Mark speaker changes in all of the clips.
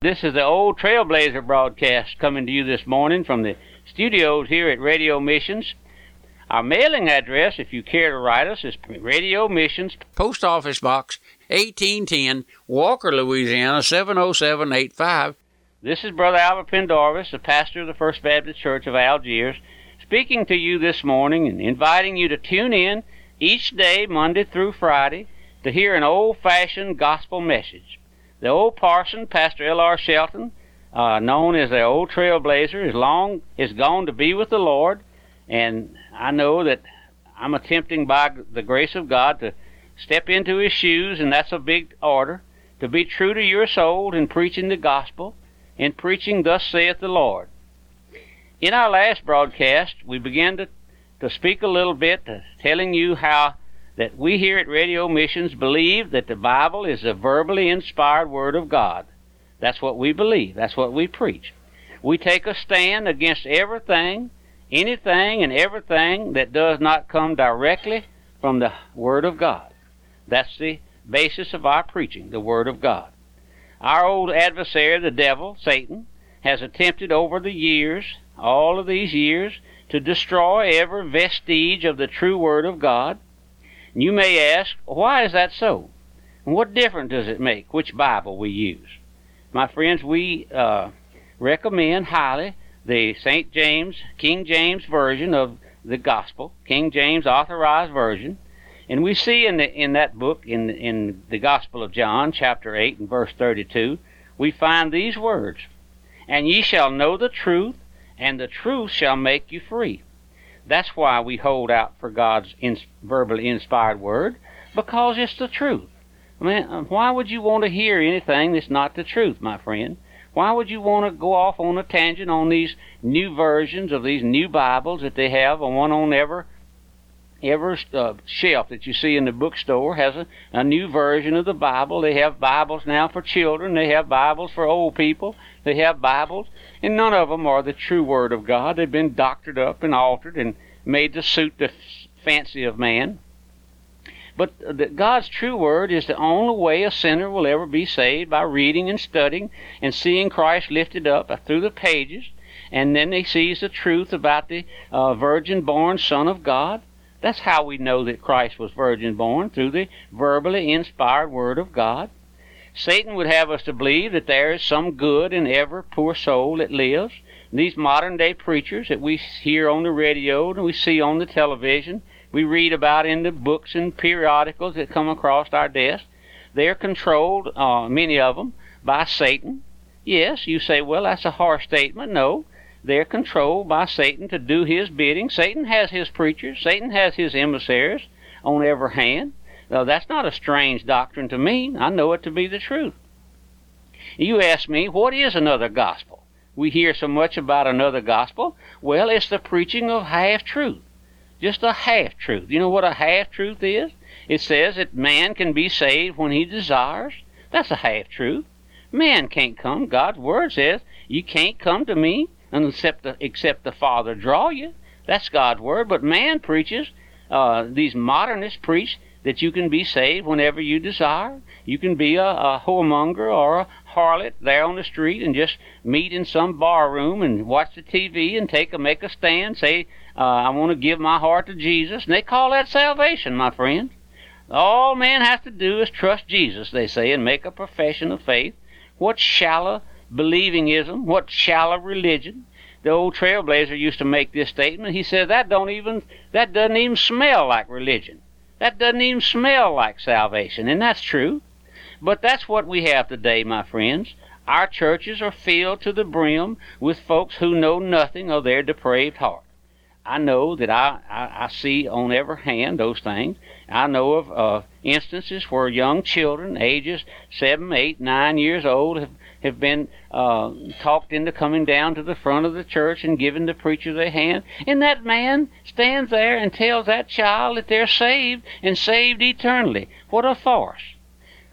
Speaker 1: This is the old Trailblazer broadcast coming to you this morning from the studios here at Radio Missions. Our mailing address, if you care to write us, is Radio Missions, Post Office Box 1810, Walker, Louisiana 70785. This is Brother Albert Pendarvis, the pastor of the First Baptist Church of Algiers, speaking to you this morning and inviting you to tune in each day, Monday through Friday, to hear an old fashioned gospel message. The old parson, Pastor L.R. Shelton, uh, known as the old trailblazer, is long is gone to be with the Lord, and I know that I'm attempting by the grace of God to step into his shoes, and that's a big order. To be true to your soul in preaching the gospel, in preaching thus saith the Lord. In our last broadcast, we began to, to speak a little bit, uh, telling you how that we here at Radio Missions believe that the Bible is the verbally inspired Word of God. That's what we believe. That's what we preach. We take a stand against everything, anything, and everything that does not come directly from the Word of God. That's the basis of our preaching, the Word of God. Our old adversary, the devil, Satan, has attempted over the years, all of these years, to destroy every vestige of the true Word of God you may ask, why is that so? And what difference does it make which Bible we use? My friends, we uh, recommend highly the St. James, King James Version of the Gospel, King James Authorized Version. And we see in, the, in that book, in, in the Gospel of John, chapter 8 and verse 32, we find these words And ye shall know the truth, and the truth shall make you free. That's why we hold out for God's in, verbally inspired word, because it's the truth. I mean, why would you want to hear anything that's not the truth, my friend? Why would you want to go off on a tangent on these new versions of these new Bibles that they have, and one on every every uh, shelf that you see in the bookstore has a, a new version of the Bible. They have Bibles now for children. They have Bibles for old people. They have Bibles, and none of them are the true Word of God. They've been doctored up and altered and made to suit the fancy of man. But God's true word is the only way a sinner will ever be saved by reading and studying and seeing Christ lifted up through the pages. And then he sees the truth about the uh, virgin born Son of God. That's how we know that Christ was virgin born, through the verbally inspired Word of God. Satan would have us to believe that there is some good in every poor soul that lives. These modern day preachers that we hear on the radio and we see on the television, we read about in the books and periodicals that come across our desk, they're controlled, uh, many of them, by Satan. Yes, you say, well, that's a harsh statement. No, they're controlled by Satan to do his bidding. Satan has his preachers, Satan has his emissaries on every hand. Now, that's not a strange doctrine to me. I know it to be the truth. You ask me, what is another gospel? We hear so much about another gospel. Well, it's the preaching of half truth. Just a half truth. You know what a half truth is? It says that man can be saved when he desires. That's a half truth. Man can't come. God's word says you can't come to me except the, except the Father draw you. That's God's word. But man preaches, uh, these modernists preach that you can be saved whenever you desire. You can be a, a whoremonger or a harlot there on the street and just meet in some bar room and watch the TV and take a make a stand, say, uh, I want to give my heart to Jesus. And they call that salvation, my friend. All man has to do is trust Jesus, they say, and make a profession of faith. What shallow believingism, what shallow religion. The old trailblazer used to make this statement. He said that don't even that doesn't even smell like religion. That doesn't even smell like salvation, and that's true. But that's what we have today, my friends. Our churches are filled to the brim with folks who know nothing of their depraved heart. I know that I, I, I see on every hand those things. I know of uh, instances where young children, ages seven, eight, nine years old, have have been uh, talked into coming down to the front of the church and giving the preacher their hand. And that man stands there and tells that child that they're saved and saved eternally. What a farce.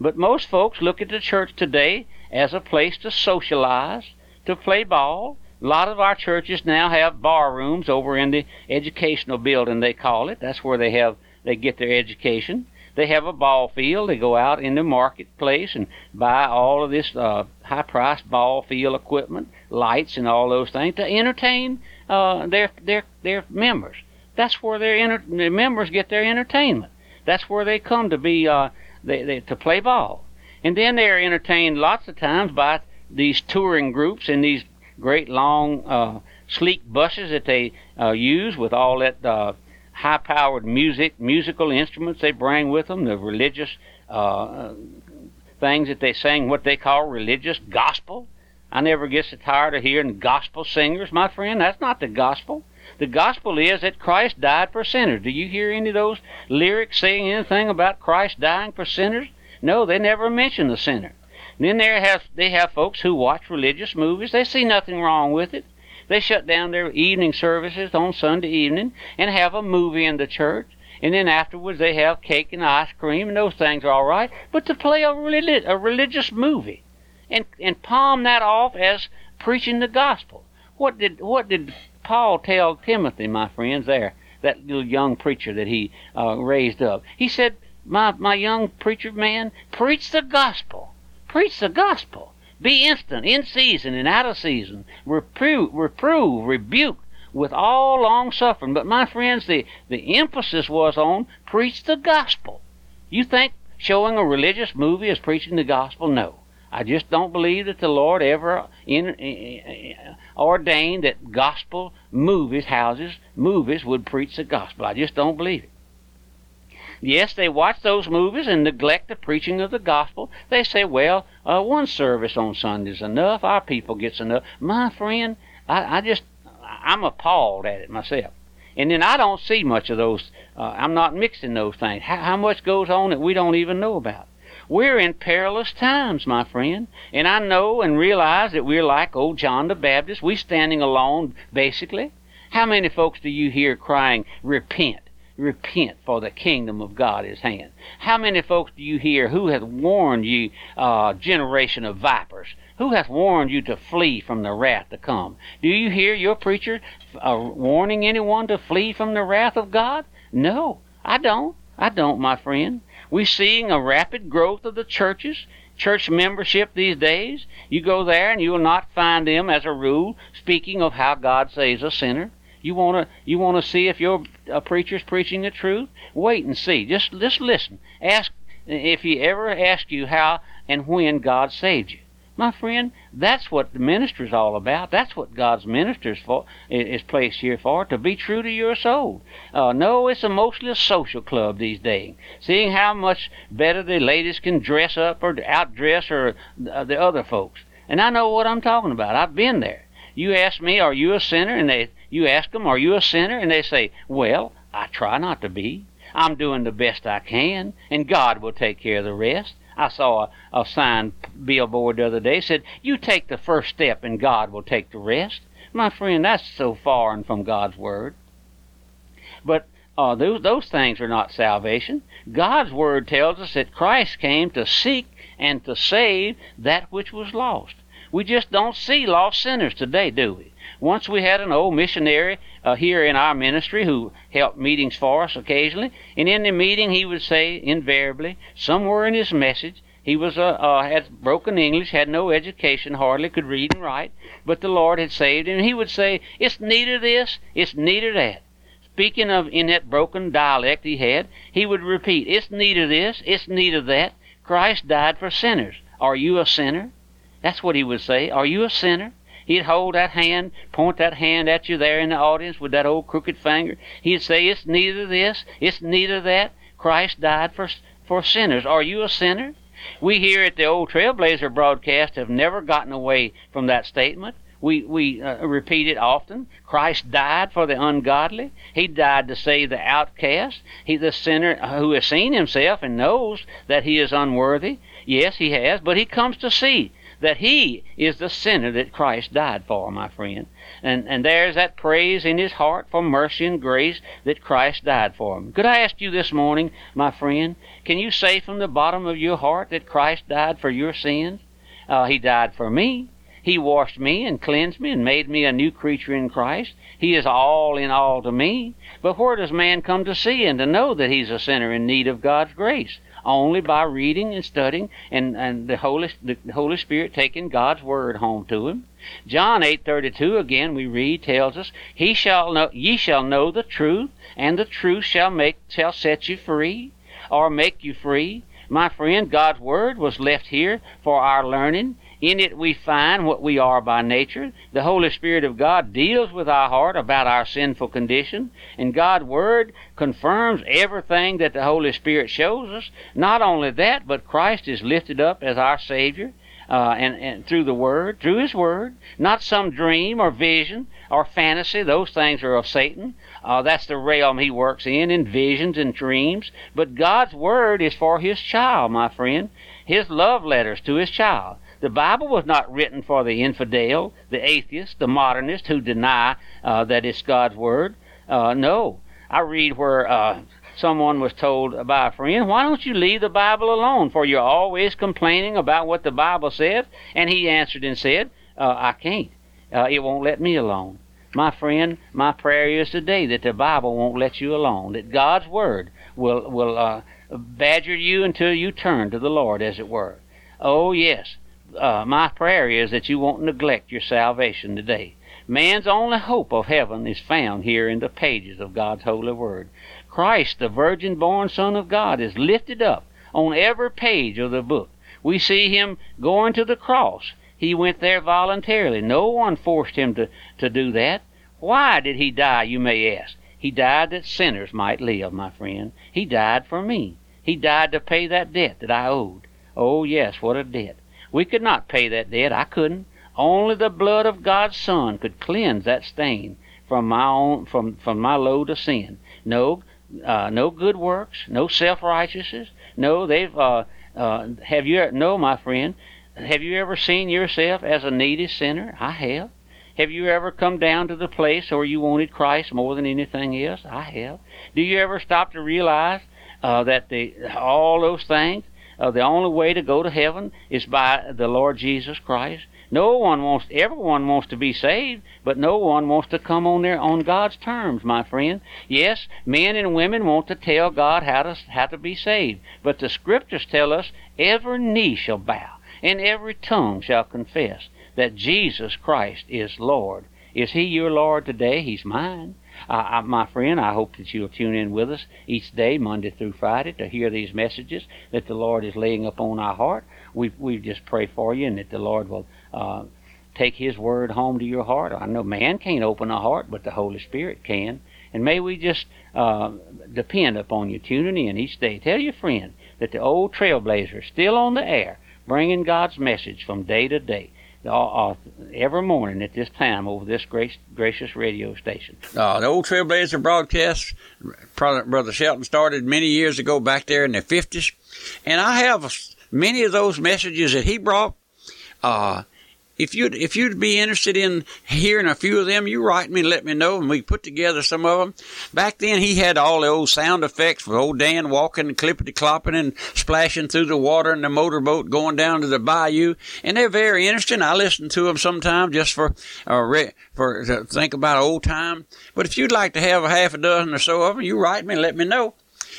Speaker 1: But most folks look at the church today as a place to socialize, to play ball. A lot of our churches now have bar rooms over in the educational building, they call it. That's where they have they get their education. They have a ball field. They go out in the marketplace and buy all of this uh, high priced ball field equipment, lights, and all those things to entertain uh, their their their members. That's where their, their members get their entertainment. That's where they come to be uh, they, they, to play ball. And then they're entertained lots of times by these touring groups in these great long uh, sleek buses that they uh, use with all that uh, high-powered music, musical instruments they bring with them, the religious uh, things that they sing, what they call religious gospel. I never get so tired of hearing gospel singers, my friend. That's not the gospel. The gospel is that Christ died for sinners. Do you hear any of those lyrics saying anything about Christ dying for sinners? No, they never mention the sinner. Then they have they have folks who watch religious movies. They see nothing wrong with it. They shut down their evening services on Sunday evening and have a movie in the church. And then afterwards they have cake and ice cream, and those things are all right. But to play a, relig- a religious movie and, and palm that off as preaching the gospel. What did what did Paul tell Timothy, my friends, there, that little young preacher that he uh, raised up? He said, my, my young preacher man, preach the gospel. Preach the gospel. Be instant, in season and out of season. Reprove, reprove, rebuke with all long suffering. But my friends, the, the emphasis was on preach the gospel. You think showing a religious movie is preaching the gospel? No. I just don't believe that the Lord ever in, ordained that gospel movies, houses, movies would preach the gospel. I just don't believe it. Yes, they watch those movies and neglect the preaching of the gospel. They say, well, uh, one service on Sunday is enough. Our people gets enough. My friend, I, I just, I'm appalled at it myself. And then I don't see much of those. Uh, I'm not mixing those things. How, how much goes on that we don't even know about? We're in perilous times, my friend. And I know and realize that we're like old John the Baptist. We're standing alone, basically. How many folks do you hear crying, repent? repent for the kingdom of God is hand. How many folks do you hear who hath warned you, uh, generation of vipers? Who hath warned you to flee from the wrath to come? Do you hear your preacher uh, warning anyone to flee from the wrath of God? No, I don't. I don't, my friend. We're seeing a rapid growth of the churches, church membership these days. You go there and you will not find them, as a rule, speaking of how God saves a sinner. You wanna you wanna see if your uh, preacher's preaching the truth? Wait and see. Just just listen. Ask if he ever asks you how and when God saved you. My friend, that's what the minister's all about. That's what God's minister's for is placed here for, to be true to your soul. Uh, no, it's a mostly a social club these days. Seeing how much better the ladies can dress up or outdress or uh, the other folks. And I know what I'm talking about. I've been there. You ask me, are you a sinner? And they you ask them, Are you a sinner? And they say, Well, I try not to be. I'm doing the best I can, and God will take care of the rest. I saw a, a sign billboard the other day said, You take the first step, and God will take the rest. My friend, that's so foreign from God's Word. But uh, those, those things are not salvation. God's Word tells us that Christ came to seek and to save that which was lost. We just don't see lost sinners today, do we? Once we had an old missionary uh, here in our ministry who helped meetings for us occasionally, and in the meeting he would say invariably, somewhere in his message, he was uh, uh, had broken English, had no education, hardly could read and write, but the Lord had saved him. He would say, "It's neither this, it's neither that." Speaking of in that broken dialect he had, he would repeat, "It's neither this, it's neither that." Christ died for sinners. Are you a sinner? That's what he would say. Are you a sinner? He'd hold that hand, point that hand at you there in the audience with that old crooked finger. He'd say, It's neither this, it's neither that. Christ died for, for sinners. Are you a sinner? We here at the old Trailblazer broadcast have never gotten away from that statement. We, we uh, repeat it often. Christ died for the ungodly. He died to save the outcast. He, the sinner who has seen himself and knows that he is unworthy. Yes, he has, but he comes to see that he is the sinner that Christ died for, my friend. And, and there's that praise in his heart for mercy and grace that Christ died for him. Could I ask you this morning, my friend, can you say from the bottom of your heart that Christ died for your sins? Uh, he died for me. He washed me and cleansed me and made me a new creature in Christ. He is all in all to me. But where does man come to see and to know that he's a sinner in need of God's grace? only by reading and studying and, and the Holy the Holy Spirit taking God's word home to him. John 8:32 again we read tells us, "He shall know ye shall know the truth, and the truth shall make shall set you free or make you free." My friend, God's word was left here for our learning. In it we find what we are by nature. The Holy Spirit of God deals with our heart about our sinful condition, and God's Word confirms everything that the Holy Spirit shows us. Not only that, but Christ is lifted up as our Savior uh, and, and through the Word, through His Word, not some dream or vision or fantasy. Those things are of Satan. Uh, that's the realm he works in, in visions and dreams. But God's Word is for His child, my friend. His love letters to His child. The Bible was not written for the infidel, the atheist, the modernist who deny uh, that it's God's Word. Uh, no. I read where uh, someone was told by a friend, Why don't you leave the Bible alone? For you're always complaining about what the Bible says. And he answered and said, uh, I can't. Uh, it won't let me alone. My friend, my prayer is today that the Bible won't let you alone, that God's Word will, will uh, badger you until you turn to the Lord, as it were. Oh, yes. Uh, my prayer is that you won't neglect your salvation today. Man's only hope of heaven is found here in the pages of God's holy word. Christ, the virgin born Son of God, is lifted up on every page of the book. We see him going to the cross. He went there voluntarily. No one forced him to, to do that. Why did he die, you may ask? He died that sinners might live, my friend. He died for me. He died to pay that debt that I owed. Oh, yes, what a debt. We could not pay that debt. I couldn't. Only the blood of God's Son could cleanse that stain from my own from, from my load of sin. No, uh, no good works, no self righteousness. No, they've. Uh, uh, have you? No, my friend. Have you ever seen yourself as a needy sinner? I have. Have you ever come down to the place where you wanted Christ more than anything else? I have. Do you ever stop to realize uh, that the all those things, uh, the only way to go to heaven is by the Lord Jesus Christ? No one wants, everyone wants to be saved, but no one wants to come on there on God's terms, my friend. Yes, men and women want to tell God how to, how to be saved, but the scriptures tell us every knee shall bow and every tongue shall confess that Jesus Christ is Lord. Is He your Lord today? He's mine. I, my friend, I hope that you'll tune in with us each day, Monday through Friday, to hear these messages that the Lord is laying upon our heart. We we just pray for you, and that the Lord will uh, take His Word home to your heart. I know man can't open a heart, but the Holy Spirit can. And may we just uh, depend upon you tuning in each day. Tell your friend that the old trailblazer is still on the air, bringing God's message from day to day. Uh, every morning at this time over this grace, gracious radio station.
Speaker 2: Uh, the old Trailblazer broadcast, Brother Shelton started many years ago back there in the 50s. And I have many of those messages that he brought. Uh, if you'd if you'd be interested in hearing a few of them, you write me and let me know, and we put together some of them. Back then, he had all the old sound effects for old Dan walking and clippity clopping and splashing through the water in the motorboat going down to the bayou, and they're very interesting. I listen to them sometimes just for uh, re- for to think about old time. But if you'd like to have a half a dozen or so of them, you write me and let me know,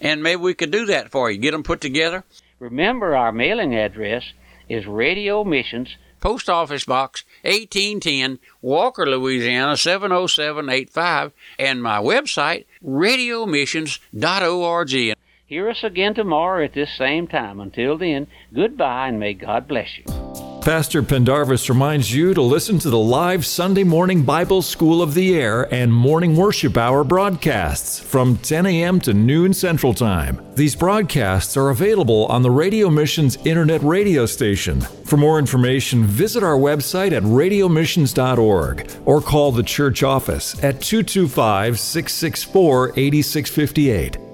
Speaker 2: and maybe we could do that for you. Get them put together.
Speaker 1: Remember, our mailing address is Radio Missions.
Speaker 2: Post Office Box 1810, Walker, Louisiana 70785, and my website, radiomissions.org.
Speaker 1: Hear us again tomorrow at this same time. Until then, goodbye and may God bless you.
Speaker 3: Pastor Pendarvis reminds you to listen to the live Sunday morning Bible School of the Air and morning worship hour broadcasts from 10 a.m. to noon Central Time. These broadcasts are available on the Radio Missions internet radio station. For more information, visit our website at radiomissions.org or call the church office at 225 664 8658.